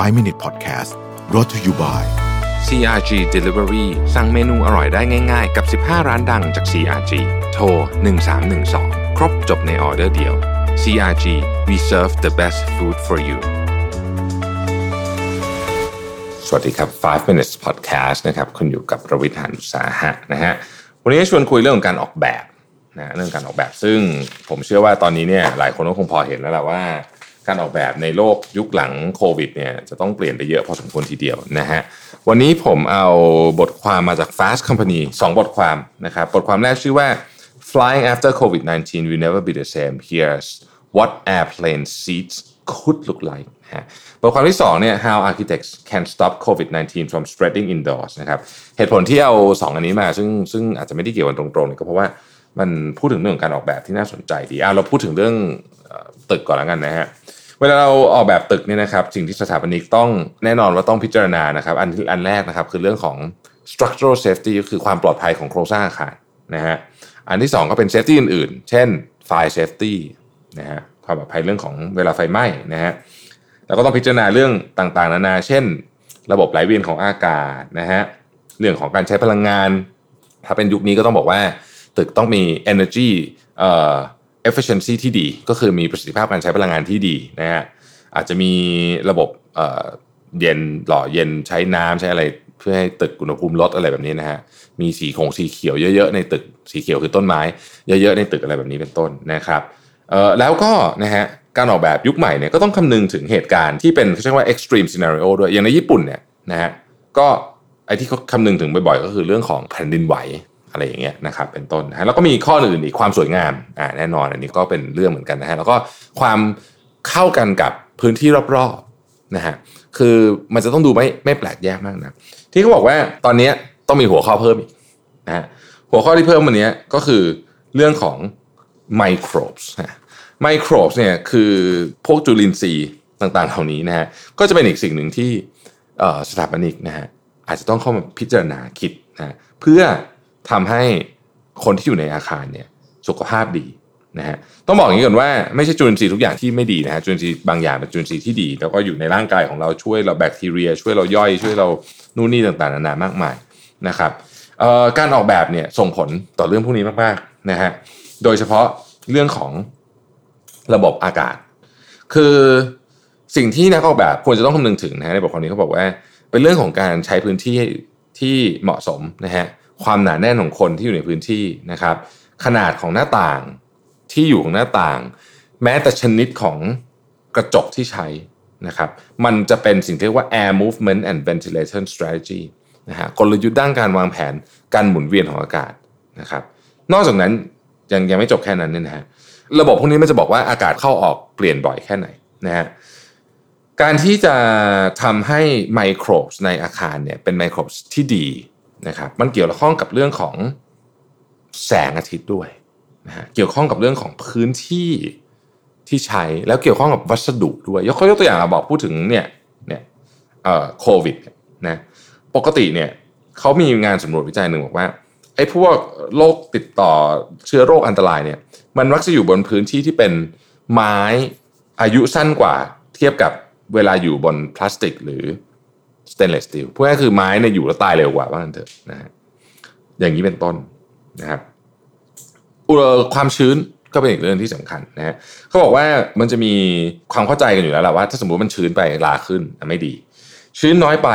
5 Minute Podcast brought to you by CRG Delivery สั่งเมนูอร่อยได้ง่าย ๆ กับ 15 ร้านดังจาก CRG โทร 1312 ครบจบในออเดอร์เดียว CRG we serve the best food for you สวัสดีครับ 5 minutes podcast นะครับ คุณอยู่กับประวิทยานุสาหะนะฮะ วันนี้ชวนคุยเรื่องของการออกแบบนะ เรื่องการออกแบบ ซึ่งผมเชื่อว่าตอนนี้เนี่ยหลายคนก็คงพอเห็นแล้วแหละว่า การออกแบบในโลกยุคหลังโควิดเนี่ยจะต้องเปลี่ยนไปเยอะพอสมควรทีเดียวนะฮะวันนี้ผมเอาบทความมาจาก Fast Company 2 บทความนะครับบทความแรกชื่อว่า Flying after COVID-19 will never be the same here's what airplane seats could look like นะฮะบทความที่2เนี่ย how architects can stop COVID-19 from spreading indoors นะครับเหตุผลที่เอา 2 อันนี้มาซึ่งซึ่งอาจจะไม่ได้เกี่ยวกันตรงๆก็เพราะว่า มันพูดถึงเรื่องการออกแบบที่น่าสนใจดีอะเราพูดถึงเรื่องตึกก่อนแล้วกันนะฮะเวลาเราออกแบบตึกเนี่ยนะครับสิ่งที่สถาปนิกต้องแน่นอนว่าต้องพิจารณานะครับ อันอันแรกนะครับคือเรื่องของ structural safety ก็คือความปลอดภัยของโครงสร้างอาคารนะฮะอันที่สองก็เป็น safety อื่นๆ เช่น fire safety นะฮะความปลอดภัยเรื่องของเวลาไฟไหม้นะฮะแล้วก็ต้องพิจารณาเรื่องต่างๆ นานาเช่น ระบบไหลเวียนของอากาศนะฮะเรื่องของการใช้พลังงาน ถ้าเป็นยุคนี้ก็ต้องบอกว่า ตึกต้องมี energy เอ่อ efficiency ที่ดี ก็คือมีประสิทธิภาพการใช้พลังงานที่ดีนะฮะอาจจะมีระบบเอ่อเย็นหล่อเย็นใช้น้ำใช้อะไร เพื่อให้ตึกอุณหภูมิลดอะไรแบบนี้นะฮะมีสีคงสีเขียวเยอะๆในตึกสีเขียวคือต้นไม้ เยอะๆในตึกอะไรแบบนี้เป็นต้นนะครับเอ่อแล้วก็นะฮะการออกแบบยุคใหม่เนี่ยก็ต้องคำนึงถึงเหตุการณ์ที่เป็นเขาเรียกว่า extreme scenario ด้วยอย่างในญี่ปุ่นเนี่ยนะฮะก็ไอที่เขาคำนึงถึงบ่อยๆ ก็คือเรื่องของแผ่นดินไหว อะไรอย่างเงี้ยนะครับเป็นต้นนะฮะแล้วก็มีข้ออื่นอีกความสวยงามอ่าแน่นอนอันนี้ก็เป็นเรื่องเหมือนกันนะฮะแล้วก็ความเข้ากันกับพื้นที่รอบๆนะฮะคือมันจะต้องดูไม่ไม่แปลกแยกมากนะที่เขาบอกว่าตอนนี้ต้องมีหัวข้อเพิ่มอีกนะฮะหัวข้อที่เพิ่มวันนี้ก็คือเรื่องของไมโครบส์ไมโครบส์เนี่ยคือพวกจุลินทรีย์ต่างๆ เหล่านี้นะฮะก็จะเป็นอีกสิ่งหนึ่งที่สถาปนิกนะฮะอาจจะต้องเข้ามาพิจารณาคิดนะเพื่อ ทำให้คนที่อยู่ในอาคารเนี่ยสุขภาพดีนะฮะต้องบอกอย่างนี้ก่อนว่าไม่ใช่จุลินทรีย์ทุกอย่างที่ไม่ดีนะฮะจุลินทรีย์บางอย่างเป็นจุลินทรีย์ที่ดี แล้วก็อยู่ในร่างกายของเราช่วยเราแบคทีเรีย ช่วยเราย่อยช่วยเรานู่นนี่ต่างๆนานามากมายนะครับการออกแบบเนี่ยส่งผลต่อเรื่องพวกนี้มากๆนะฮะโดยเฉพาะเรื่องของระบบอากาศ คือสิ่งที่นักออกแบบควรจะต้องคำนึงถึงนะฮะในบทความนี้เขาบอกว่า เป็นเรื่องของการใช้พื้นที่ที่เหมาะสมนะฮะ ความหนาแน่นของคนที่อยู่ในพื้นที่นะครับ ขนาดของหน้าต่างที่อยู่ของหน้าต่าง แม้แต่ชนิดของกระจกที่ใช้นะครับ มันจะเป็นสิ่งที่เรียกว่า air movement and ventilation strategy นะฮะกลยุทธ์ด้านการวางแผนการหมุนเวียนของอากาศนะครับ นอกจากนั้นยังยังไม่จบแค่นั้นเนี่ยนะฮะระบบพวกนี้มันจะบอกว่าอากาศเข้าออกเปลี่ยนบ่อยแค่ไหนนะฮะการที่จะทำให้ไมโครบในอาคารเนี่ยเป็นไมโครบที่ดี นะครับมันเกี่ยวข้องกับเรื่องของแสงอาทิตย์ด้วยนะฮะเกี่ยวข้องกับเรื่องของพื้นที่ที่ใช้แล้วเกี่ยวข้องกับวัสดุด้วยยกยกตัวอย่างบอกพูดถึงเนี่ยเนี่ยเอ่อโควิดนะปกติเนี่ยเขามีงานสำรวจวิจัยหนึ่งบอกว่าไอ้พวกโรคติดต่อเชื้อโรคอันตรายเนี่ยมันมักจะอยู่บนพื้นที่ที่เป็นไม้อายุสั้นกว่าเทียบกับเวลาอยู่บนพลาสติกหรือ สเตนเลสสตีลพวกนี้คือไม้เนี่ยอยู่แล้วตายเร็วกว่าว่างั้นเถอะนะฮะอย่างนี้เป็นต้นนะครับอุความชื้นก็เป็นอีกเรื่องที่สำคัญนะฮะเขาบอกว่ามันจะมีความเข้าใจกันอยู่แล้วแหละว่า ถ้าสมมติมันชื้นไปลาขึ้นไม่ดี ชื้นน้อยไป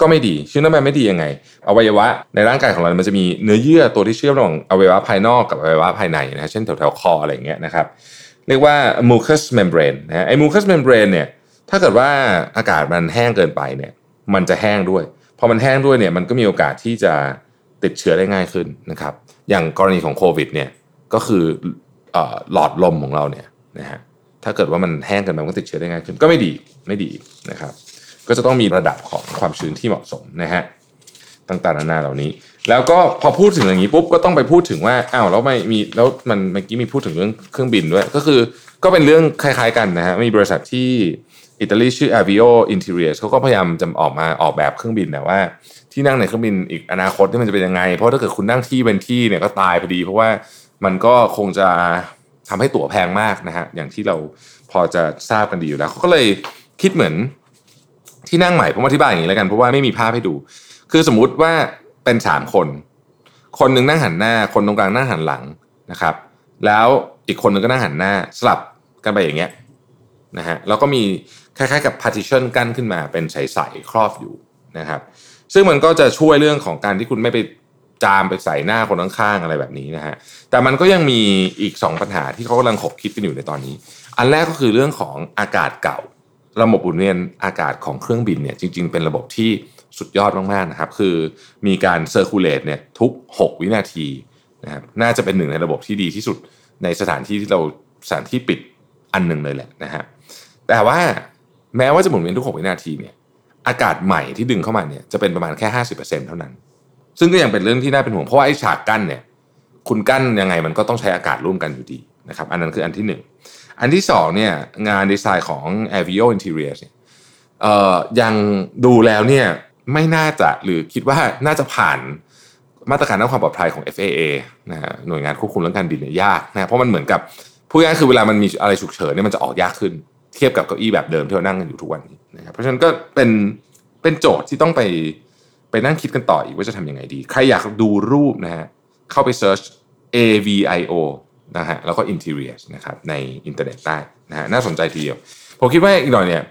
ก็ไม่ดี ชื้นน้อยไปไม่ดียังไงอวัยวะในร่างกายของเรา มันจะมีเนื้อเยื่อตัวที่เชื่อมระหว่างอวัยวะภายนอกกับอวัยวะภายในนะฮะเช่นแถวๆคออะไรอย่างเงี้ยนะครับ เรียกว่า mucous membrane นะฮะไอ้ mucous membrane เนี่ยถ้าเกิดว่าอากาศมันแห้งเกินไปเนี่ย มันจะแห้งด้วย พอมันแห้งด้วยเนี่ยมันก็มีโอกาสที่จะติดเชื้อได้ง่ายขึ้นนะครับ อย่างกรณีของโควิดเนี่ยก็คืออหลอดลมของเราเนี่ยนะฮะถ้าเกิดว่ามันแห้งเกินไปมันก็ติดเชื้อได้ง่ายขึ้นก็ไม่ดีไม่ดีนะครับ ก็จะต้องมีระดับของความชื้นที่เหมาะสมนะฮะต่างๆนานาเหล่านี้ แล้วก็พอพูดถึงอย่างนี้ปุ๊บก็ต้องไปพูดถึงว่าอ้าวแล้วไม่มีแล้วมันเมื่อกี้มีพูดถึงเรื่องเครื่องบินด้วย ก็คือก็เป็นเรื่องคล้าย ๆ กันนะฮะมีบริษัทที่ อิตาลีชื่อ Avio Interiors เขาก็พยายามจะออกมาออกแบบเครื่องบินนะว่า ที่นั่งในเครื่องบินอีกอนาคตที่มันจะเป็นยังไง เพราะถ้าเกิดคุณนั่งที่เป็นที่เนี่ยก็ตายพอดี เพราะว่ามันก็คงจะทำให้ตั๋วแพงมากนะฮะอย่างที่เราพอจะทราบกันดีอยู่แล้วเขาก็เลยคิดเหมือนที่นั่งใหม่ผมอธิบายอย่างนี้แล้วกันเพราะว่าไม่มีภาพให้ดู คือสมมุติว่าเป็นสามคน คนหนึ่งนั่งหันหน้า คนตรงกลางนั่งหันหลังนะครับ แล้วอีกคนหนึ่งก็นั่งหันหน้า สลับกันไปอย่างเงี้ยนะฮะแล้วก็มี คล้ายๆกับ partition กั้นขึ้นมาเป็นใสๆครอบอยู่นะครับ ซึ่งมันก็จะช่วยเรื่องของการที่คุณไม่ไปจามไปใส่หน้าคนข้างๆอะไรแบบนี้นะฮะแต่มันก็ยังมีอีก 2 ปัญหาที่เขากำลังขบคิดกันอยู่ในตอนนี้ อันแรกก็คือเรื่องของอากาศเก่า ระบบหมุนเวียนอากาศของเครื่องบินเนี่ยจริง ๆ เป็นระบบที่สุดยอดมากๆนะครับ คือมีการ circulate เนี่ยทุก 6 วินาทีนะครับน่าจะเป็นหนึ่งในระบบที่ดีที่สุดในสถานที่ที่เราสถานที่ปิดอันหนึ่งเลยแหละนะฮะแต่ว่า แม้ว่าจะหมุนเวียนทุก 6 วินาทีเนี่ยอากาศใหม่ที่ดึงเข้ามาเนี่ยจะเป็นประมาณแค่ 50%เท่านั้น ซึ่งก็ยังเป็นเรื่องที่น่าเป็นห่วงเพราะว่าไอ้ฉากกั้นเนี่ยคุณกั้นยังไงมันก็ต้องใช้อากาศร่วมกันอยู่ดีนะครับอันนั้นคืออันที่หนึ่งอันที่สองเนี่ยงานดีไซน์ของ Avio Interiors เนี่ยเอ่อยังดูแล้วเนี่ยไม่น่าจะหรือคิดว่าน่าจะผ่านมาตรการด้านความปลอดภัยของ FAA นะฮะหน่วยงานควบคุมเรื่องการบินเนี่ยยากนะเพราะมันเหมือนกับพูดง่ายคือเวลามันมีอะไรฉุกเฉินเนี่ยมันจะออกยากขึ้น เทียบกับเก้าอี้แบบเดิมที่เรานั่งกันอยู่ทุกวันนี้นะครับเพราะฉะนั้นก็เป็นเป็นโจทย์ที่ต้องไปไปนั่งคิดกันต่ออีกว่าจะทำยังไงดี ใครอยากดูรูปนะฮะเข้าไปเซิร์ช AVIO นะฮะแล้วก็ Interiors นะครับในอินเทอร์เน็ตได้นะฮะน่าสนใจทีเดียว ผมคิดว่าอีกหน่อยเนี่ย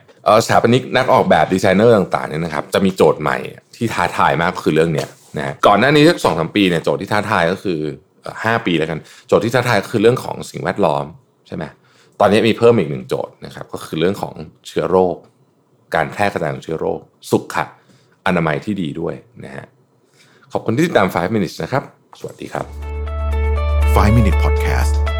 สถาปนิกนักออกแบบดีไซเนอร์ต่างๆเนี่ยนะครับจะมีโจทย์ใหม่ที่ท้าทายมากคือเรื่องเนี้ยนะฮะก่อนหน้านี้สักสองสามปีเนี่ยโจทย์ที่ท้าทายก็คือเอ่อห้าปีแล้วกัน โจทย์ที่ท้าทายก็คือเรื่องของสิ่งแวดล้อมใช่ไหม ตอนนี้มีเพิ่มอีกหนึ่งโจทย์นะครับก็คือเรื่องของเชื้อโรค การแพร่กระจายของเชื้อโรค สุขะอนามัยที่ดีด้วยนะฮะขอบคุณที่ติดตาม 5 minutes นะครับ สวัสดีครับ 5 Minute Podcast